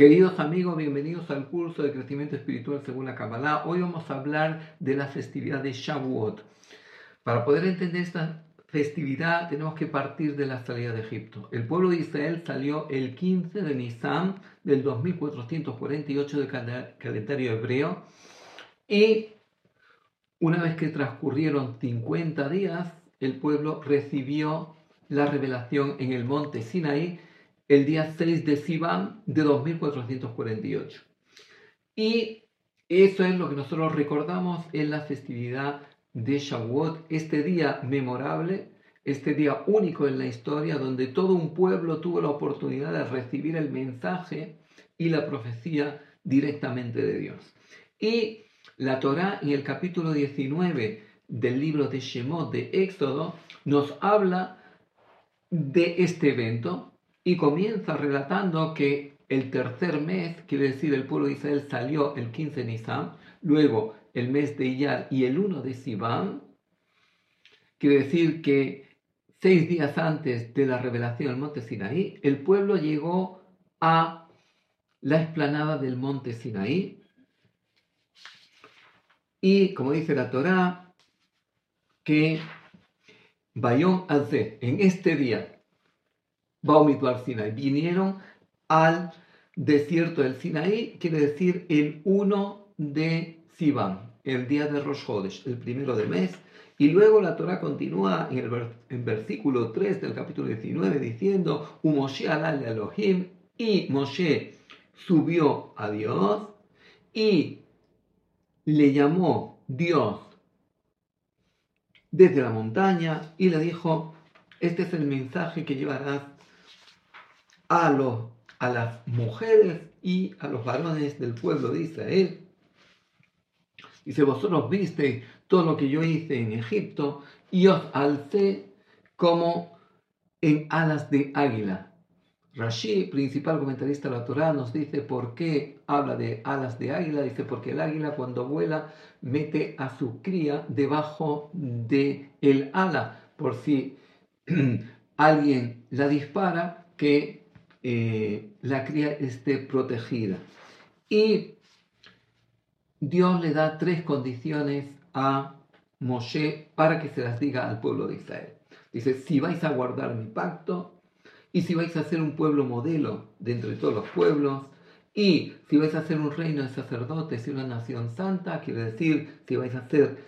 Queridos amigos, bienvenidos al curso de crecimiento espiritual según la Kabbalah. Hoy vamos a hablar de la festividad de Shavuot. Para poder entender esta festividad tenemos que partir de la salida de Egipto. El pueblo de Israel salió el 15 de Nisan del 2448 del calendario hebreo y una vez que transcurrieron 50 días, el pueblo recibió la revelación en el monte Sinaí el día 6 de Sivan de 2448. Y eso es lo que nosotros recordamos en la festividad de Shavuot, este día memorable, este día único en la historia donde todo un pueblo tuvo la oportunidad de recibir el mensaje y la profecía directamente de Dios. Y la Torá en el capítulo 19 del libro de Shemot de Éxodo nos habla de este evento y comienza relatando que el tercer mes, quiere decir el pueblo de Israel salió el 15 de Nisan, luego el mes de Iyar y el 1 de Sivan, quiere decir que seis días antes de la revelación del monte Sinaí, el pueblo llegó a la explanada del monte Sinaí. Y como dice la Torá, que Bayón Azé, en este día, Baumituar Sinaí, vinieron al desierto del Sinaí, quiere decir el 1 de Sivan, el día de Rosh Hodesh, el primero del mes. Y luego la Torah continúa en el versículo 3 del capítulo 19 diciendo, Moshe alal Elohim, y Moshe subió a Dios y le llamó Dios desde la montaña y le dijo, este es el mensaje que llevarás a, los, a las mujeres y a los varones del pueblo de Israel Dice, vosotros visteis todo lo que yo hice en Egipto y os alcé como en alas de águila. Rashi, principal comentarista de la Torah, nos dice por qué habla de alas de águila. Dice, porque el águila cuando vuela mete a su cría debajo de el ala, por si alguien la dispara, que eh, la cría esté protegida. Y Dios le da tres condiciones a Moshe para que se las diga al pueblo de Israel. Dice, si vais a guardar mi pacto, y si vais a ser un pueblo modelo de todos los pueblos, y si vais a ser un reino de sacerdotes y una nación santa, quiere decir, si vais a ser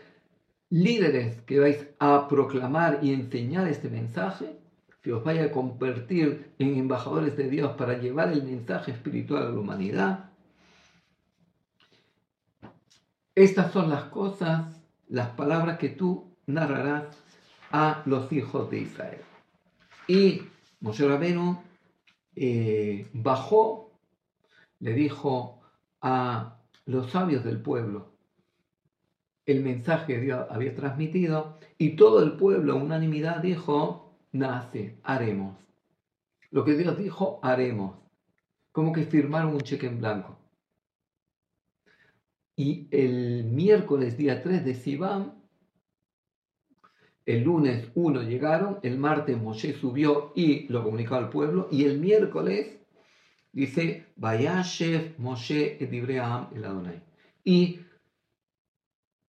líderes que vais a proclamar y enseñar este mensaje, si os vais a convertir en embajadores de Dios para llevar el mensaje espiritual a la humanidad, estas son las cosas, las palabras que tú narrarás a los hijos de Israel. Y Moshe Rabenu eh, bajó, le dijo a los sabios del pueblo el mensaje que Dios había transmitido y todo el pueblo unanimidad dijo, nace, haremos. Lo que Dios dijo, haremos. Como que firmaron un cheque en blanco. Y el miércoles día 3 de Sivan, el lunes 1 llegaron, el martes Moshe subió y lo comunicó al pueblo, y el miércoles dice, Vayashev Moshe et el Adonai. Y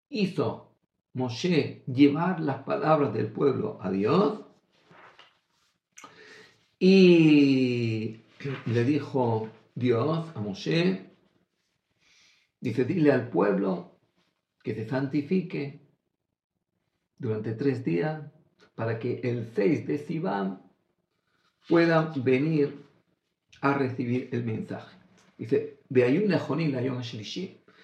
hizo Moshe llevar las palabras del pueblo a Dios y le dijo Dios a Moshe, Dice, dile al pueblo que se santifique durante tres días para que el 6 de Sivan puedan venir a recibir el mensaje. Dice,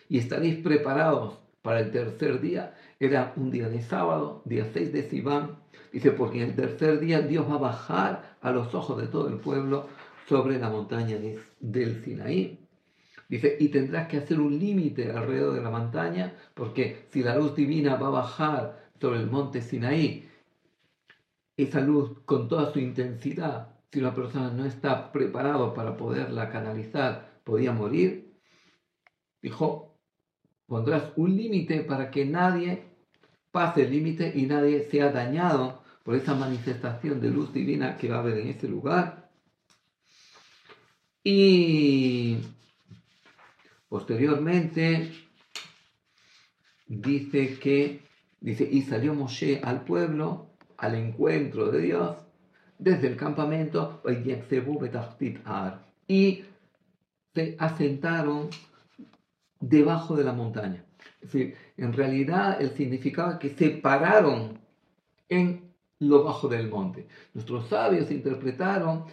y estaréis preparados para el tercer día. Era un día de sábado, día 6 de Sivan. Dice, porque el tercer día Dios va a bajar a los ojos de todo el pueblo sobre la montaña del Sinaí. Dice, y tendrás que hacer un límite alrededor de la montaña, porque si la luz divina va a bajar sobre el monte Sinaí, esa luz con toda su intensidad, si una persona no está preparado para poderla canalizar, podía morir. Dijo, pondrás un límite para que nadie pase el límite y nadie sea dañado por esa manifestación de luz divina que va a haber en ese lugar. Y posteriormente dice que, dice, y salió Moshe al pueblo, al encuentro de Dios, desde el campamento, y se asentaron debajo de la montaña. Es decir, en realidad el significado es que se pararon en lo bajo del monte. Nuestros sabios interpretaron,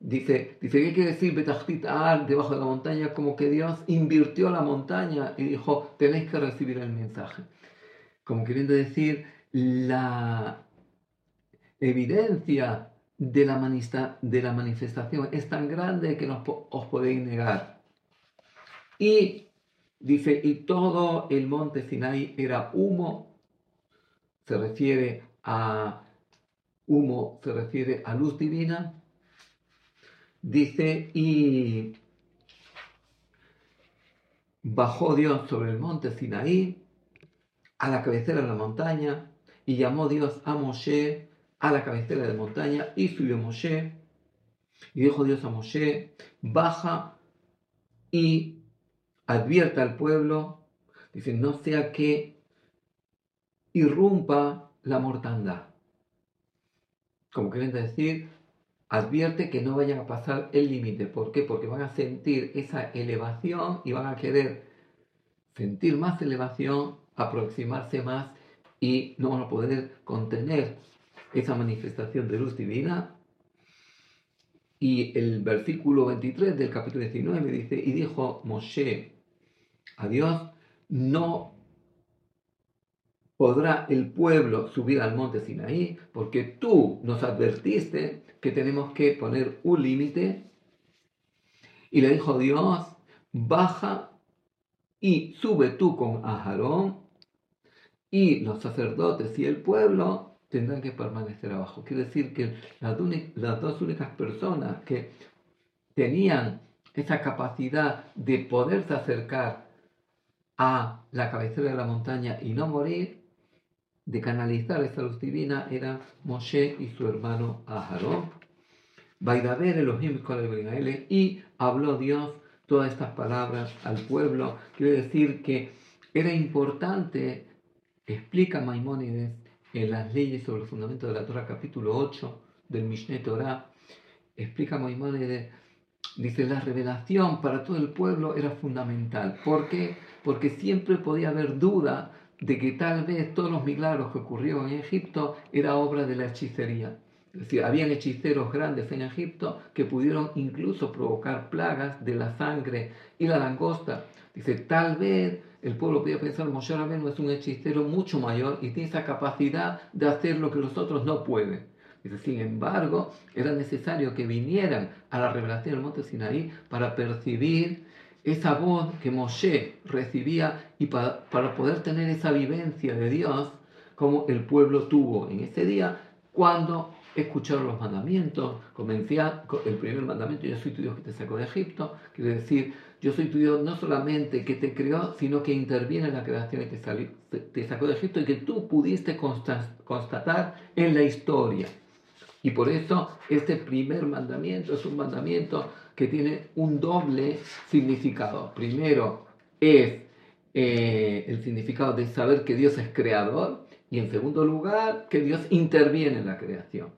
dice, dice ¿qué quiere decir Betachtit debajo de la montaña? Como que Dios invirtió la montaña y dijo, tenéis que recibir el mensaje. Como queriendo decir, la evidencia de la, de la manifestación es tan grande que no os podéis negar. Y dice, y todo el monte Sinai era humo, se refiere a humo, se refiere a luz divina. Dice, y bajó Dios sobre el monte Sinaí, a la cabecera de la montaña, y llamó Dios a Moshe a la cabecera de la montaña, y subió Moshe, y dijo Dios a Moshe, baja y advierta al pueblo, dice, no sea que irrumpa la mortandad. Como quieren decir, advierte que no vayan a pasar el límite. ¿Por qué? Porque van a sentir esa elevación y van a querer sentir más elevación, aproximarse más y no van a poder contener esa manifestación de luz divina. Y el versículo 23 del capítulo 19 dice, y dijo Moshe a Dios, no podrá el pueblo subir al monte Sinaí, porque tú nos advertiste que tenemos que poner un límite. Y le dijo Dios, baja y sube tú con Aharón, y los sacerdotes y el pueblo tendrán que permanecer abajo. Quiere decir que las, las dos únicas personas que tenían esa capacidad de poderse acercar a la cabecera de la montaña y no morir, de canalizar esa luz divina, eran Moshe y su hermano Aharón. Baidaber Elohim y habló Dios todas estas palabras al pueblo. Quiere decir que era importante, explica Maimónides en las leyes sobre el fundamento de la Torah, capítulo 8 del Mishneh Torah, explica Maimónides, dice, la revelación para todo el pueblo era fundamental. ¿Por qué? Porque siempre podía haber duda de que tal vez todos los milagros que ocurrieron en Egipto era obra de la hechicería. Es decir, habían hechiceros grandes en Egipto que pudieron incluso provocar plagas de la sangre y la langosta. Dice, tal vez el pueblo podía pensar, Moshe Rabbeinu es un hechicero mucho mayor y tiene esa capacidad de hacer lo que los otros no pueden. Dice, sin embargo, era necesario que vinieran a la revelación del monte Sinaí para percibir esa voz que Moshe recibía y para, para poder tener esa vivencia de Dios como el pueblo tuvo en ese día cuando escucharon los mandamientos, comencé el primer mandamiento, yo soy tu Dios que te sacó de Egipto, quiere decir, yo soy tu Dios no solamente que te creó, sino que interviene en la creación y te, te sacó de Egipto y que tú pudiste constatar en la historia. Y por eso este primer mandamiento es un mandamiento que tiene un doble significado. Primero es eh, el significado de saber que Dios es creador y en segundo lugar que Dios interviene en la creación.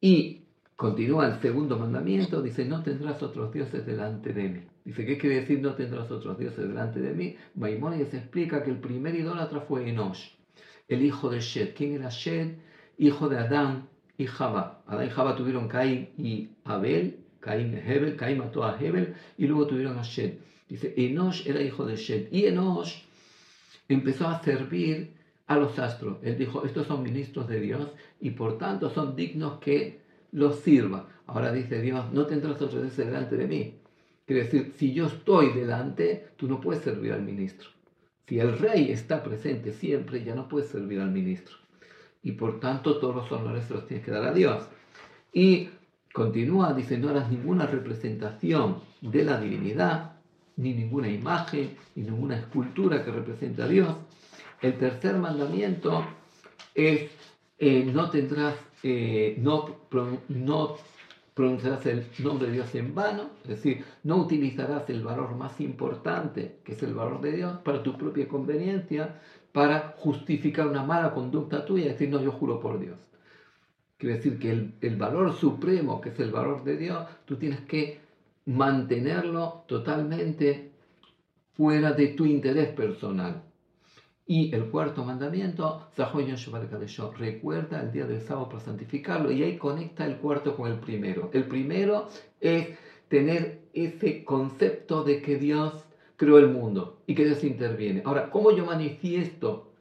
Y continúa el segundo mandamiento, dice, no tendrás otros dioses delante de mí. Dice, ¿qué quiere decir no tendrás otros dioses delante de mí? Maimónides explica que el primer idólatra fue Enosh, el hijo de Shed. ¿Quién era Shed? Hijo de Adán y Jabá. Adán y Jabá tuvieron Caín y Abel, Caín y Hebel, Caín mató a Hebel y luego tuvieron a Shed. Dice, Enosh era hijo de Shed. Y Enosh empezó a servir a los astros. Él dijo, estos son ministros de Dios y por tanto son dignos que los sirva. Ahora dice Dios, no tendrás otro Dios delante de mí. Quiere decir, si yo estoy delante, tú no puedes servir al ministro. Si el rey está presente siempre, ya no puedes servir al ministro. Y por tanto todos los honores se los tienes que dar a Dios. Y continúa, dice, no harás ninguna representación de la divinidad, ni ninguna imagen, ni ninguna escultura que represente a Dios. El tercer mandamiento es, eh, no tendrás, eh, no, no pronunciarás el nombre de Dios en vano, es decir, no utilizarás el valor más importante, que es el valor de Dios, para tu propia conveniencia, para justificar una mala conducta tuya y decir, no, yo juro por Dios. Quiere decir que el, el valor supremo, que es el valor de Dios, tú tienes que mantenerlo totalmente fuera de tu interés personal. Y el cuarto mandamiento, recuerda el día del sábado para santificarlo. Y ahí conecta el cuarto con el primero. El primero es tener ese concepto de que Dios creó el mundo y que Dios interviene. Ahora, ¿cómo yo manifiesto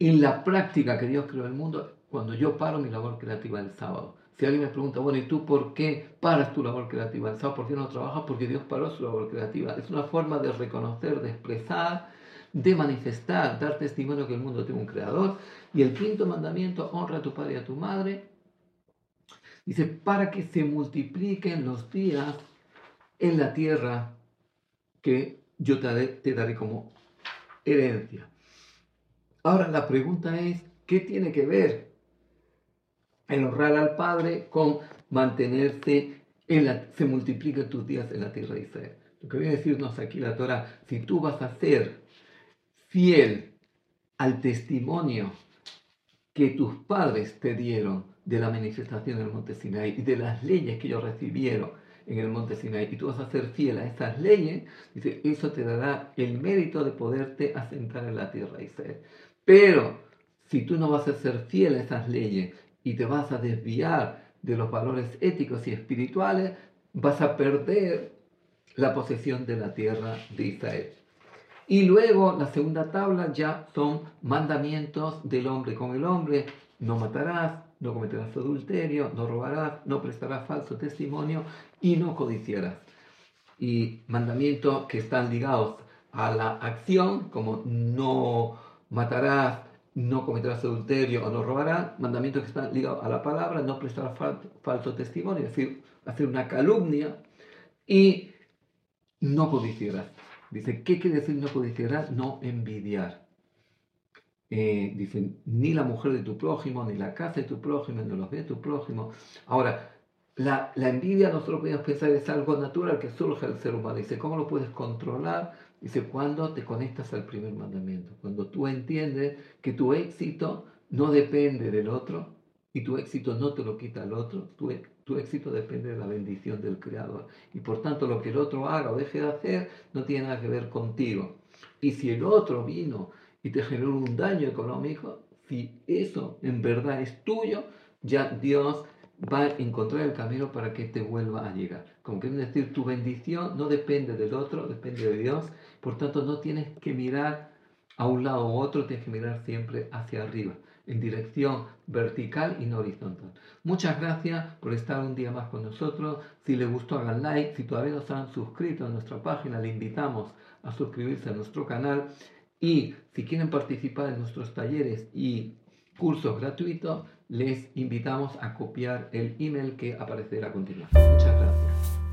en la práctica que Dios creó el mundo? Cuando yo paro mi labor creativa el sábado. Si alguien me pregunta, bueno, ¿y tú por qué paras tu labor creativa el sábado? ¿Por qué no trabajas? Porque Dios paró su labor creativa. Es una forma de reconocer, de expresar de manifestar, dar testimonio que el mundo tiene un creador. Y el quinto mandamiento, honra a tu padre y a tu madre. Dice, para que se multipliquen los días en la tierra que yo te daré, te daré como herencia. Ahora la pregunta es, ¿qué tiene que ver el honrar al Padre con mantenerse en la, se multipliquen tus días en la tierra de Israel? Lo que viene a decirnos aquí la Torah, si tú vas a hacer fiel al testimonio que tus padres te dieron de la manifestación del monte Sinai y de las leyes que ellos recibieron en el monte Sinai, y tú vas a ser fiel a esas leyes, dice, eso te dará el mérito de poderte asentar en la tierra de Israel. Pero si tú no vas a ser fiel a esas leyes y te vas a desviar de los valores éticos y espirituales, vas a perder la posesión de la tierra de Israel. Y luego la segunda tabla ya son mandamientos del hombre con el hombre. No matarás, no cometerás adulterio, no robarás, no prestarás falso testimonio y no codiciarás. Y mandamientos que están ligados a la acción, como no matarás, no cometerás adulterio o no robarás. Mandamientos que están ligados a la palabra, no prestarás falso testimonio, es decir, hacer una calumnia y no codiciarás. Dice, ¿qué quiere decir no codiciarás? No envidiar. Eh, dice, ni la mujer de tu prójimo, ni la casa de tu prójimo, ni los bienes de tu prójimo. Ahora, la, la, envidia nosotros podemos pensar es algo natural que surge al ser humano. Dice, ¿cómo lo puedes controlar? Dice, cuando te conectas al primer mandamiento. Cuando tú entiendes que tu éxito no depende del otro y tu éxito no te lo quita el otro. Tu, tu éxito depende de la bendición del Creador. Y por tanto lo que el otro haga o deje de hacer no tiene nada que ver contigo. Y si el otro vino y te generó un daño económico, si eso en verdad es tuyo, ya Dios va a encontrar el camino para que te vuelva a llegar. Como quieren decir, tu bendición no depende del otro, depende de Dios. Por tanto, no tienes que mirar a un lado u otro, tienes que mirar siempre hacia arriba en dirección vertical y no horizontal. Muchas gracias por estar un día más con nosotros. Si les gustó, hagan like. Si todavía no se han suscrito a nuestra página, le invitamos a suscribirse a nuestro canal. Y si quieren participar en nuestros talleres y cursos gratuitos, les invitamos a copiar el email que aparecerá a continuación. Muchas gracias.